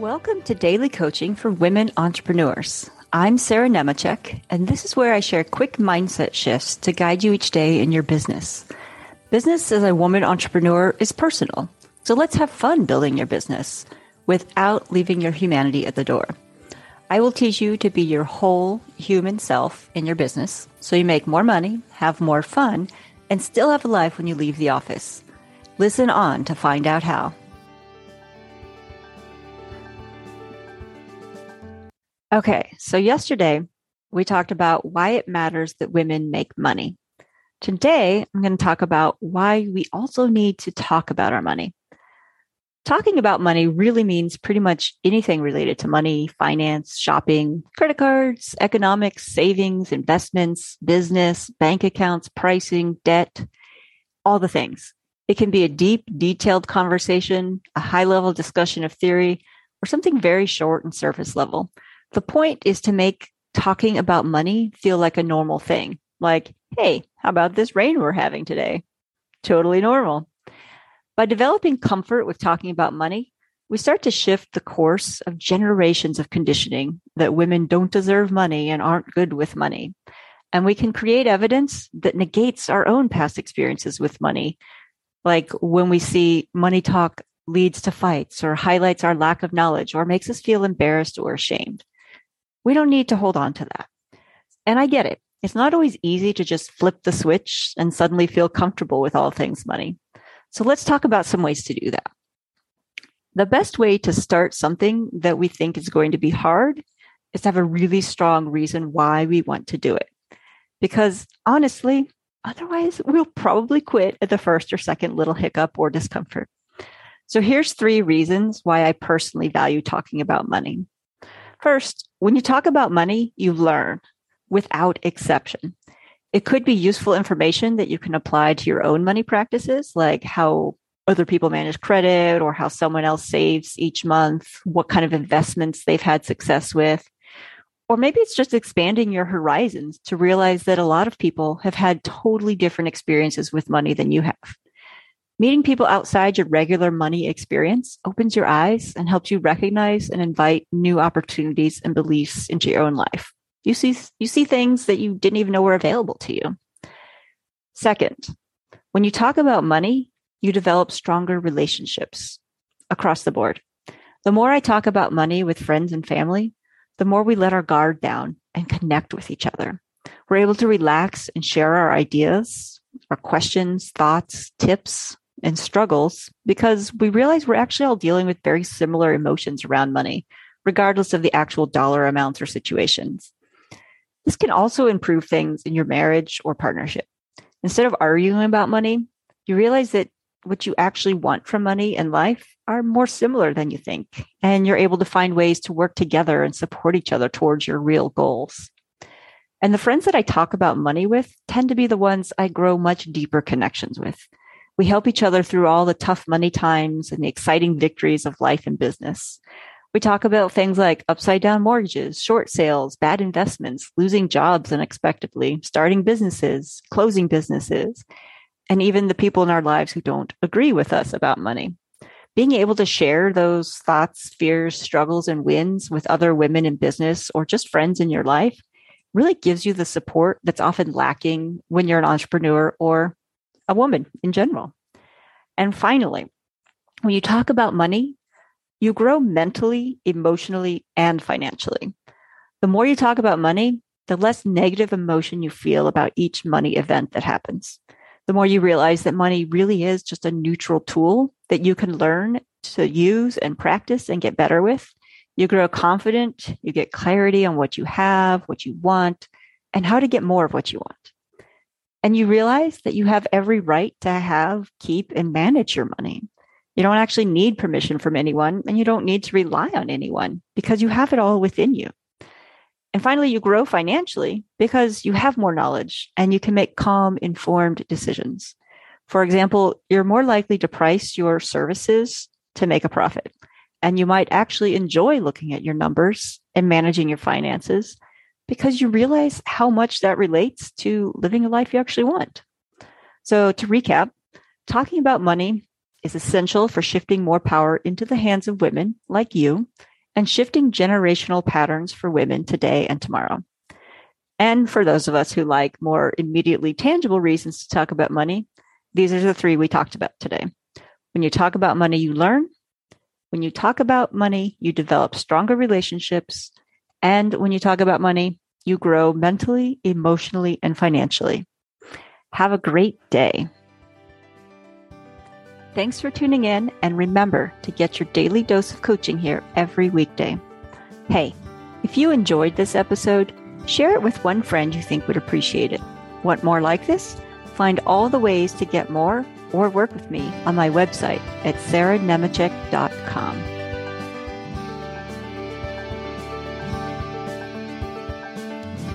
Welcome to Daily Coaching for Women Entrepreneurs. I'm Sarah Nemecek, and this is where I share quick mindset shifts to guide you each day in your business. Business as a woman entrepreneur is personal, so let's have fun building your business without leaving your humanity at the door. I will teach you to be your whole human self in your business so you make more money, have more fun, and still have a life when you leave the office. Listen on to find out how. Okay, so yesterday we talked about why it matters that women make money. Today, I'm going to talk about why we also need to talk about our money. Talking about money really means pretty much anything related to money, finance, shopping, credit cards, economics, savings, investments, business, bank accounts, pricing, debt, all the things. It can be a deep, detailed conversation, a high level discussion of theory, or something very short and surface level. The point is to make talking about money feel like a normal thing. Like, hey, how about this rain we're having today? Totally normal. By developing comfort with talking about money, we start to shift the course of generations of conditioning that women don't deserve money and aren't good with money. And we can create evidence that negates our own past experiences with money. Like when we see money talk leads to fights or highlights our lack of knowledge or makes us feel embarrassed or ashamed. We don't need to hold on to that. And I get it. It's not always easy to just flip the switch and suddenly feel comfortable with all things money. So let's talk about some ways to do that. The best way to start something that we think is going to be hard is to have a really strong reason why we want to do it. Because honestly, otherwise we'll probably quit at the first or second little hiccup or discomfort. So here's three reasons why I personally value talking about money. First, when you talk about money, you learn without exception. It could be useful information that you can apply to your own money practices, like how other people manage credit or how someone else saves each month, what kind of investments they've had success with. Or maybe it's just expanding your horizons to realize that a lot of people have had totally different experiences with money than you have. Meeting people outside your regular money experience opens your eyes and helps you recognize and invite new opportunities and beliefs into your own life. You see, you see things that you didn't even know were available to you. Second, when you talk about money, you develop stronger relationships across the board. The more I talk about money with friends and family, the more we let our guard down and connect with each other. We're able to relax and share our ideas, our questions, thoughts, tips, and struggles because we realize we're actually all dealing with very similar emotions around money, regardless of the actual dollar amounts or situations. This can also improve things in your marriage or partnership. Instead of arguing about money, you realize that what you actually want from money and life are more similar than you think, and you're able to find ways to work together and support each other towards your real goals. And the friends that I talk about money with tend to be the ones I grow much deeper connections with we help each other through all the tough money times and the exciting victories of life and business. We talk about things like upside down mortgages, short sales, bad investments, losing jobs unexpectedly, starting businesses, closing businesses, and even the people in our lives who don't agree with us about money. Being able to share those thoughts, fears, struggles, and wins with other women in business or just friends in your life really gives you the support that's often lacking when you're an entrepreneur or a woman in general. And finally, when you talk about money, you grow mentally, emotionally, and financially. The more you talk about money, the less negative emotion you feel about each money event that happens. The more you realize that money really is just a neutral tool that you can learn to use and practice and get better with. You grow confident, you get clarity on what you have, what you want, and how to get more of what you want. And you realize that you have every right to have, keep, and manage your money. You don't actually need permission from anyone, and you don't need to rely on anyone because you have it all within you. And finally, you grow financially because you have more knowledge and you can make calm, informed decisions. For example, you're more likely to price your services to make a profit. And you might actually enjoy looking at your numbers and managing your finances because you realize how much that relates to living a life you actually want. So, to recap, talking about money is essential for shifting more power into the hands of women like you and shifting generational patterns for women today and tomorrow. And for those of us who like more immediately tangible reasons to talk about money, these are the three we talked about today. When you talk about money, you learn. When you talk about money, you develop stronger relationships. And when you talk about money, you grow mentally, emotionally, and financially. Have a great day. Thanks for tuning in, and remember to get your daily dose of coaching here every weekday. Hey, if you enjoyed this episode, share it with one friend you think would appreciate it. Want more like this? Find all the ways to get more or work with me on my website at sarahnemecek.com.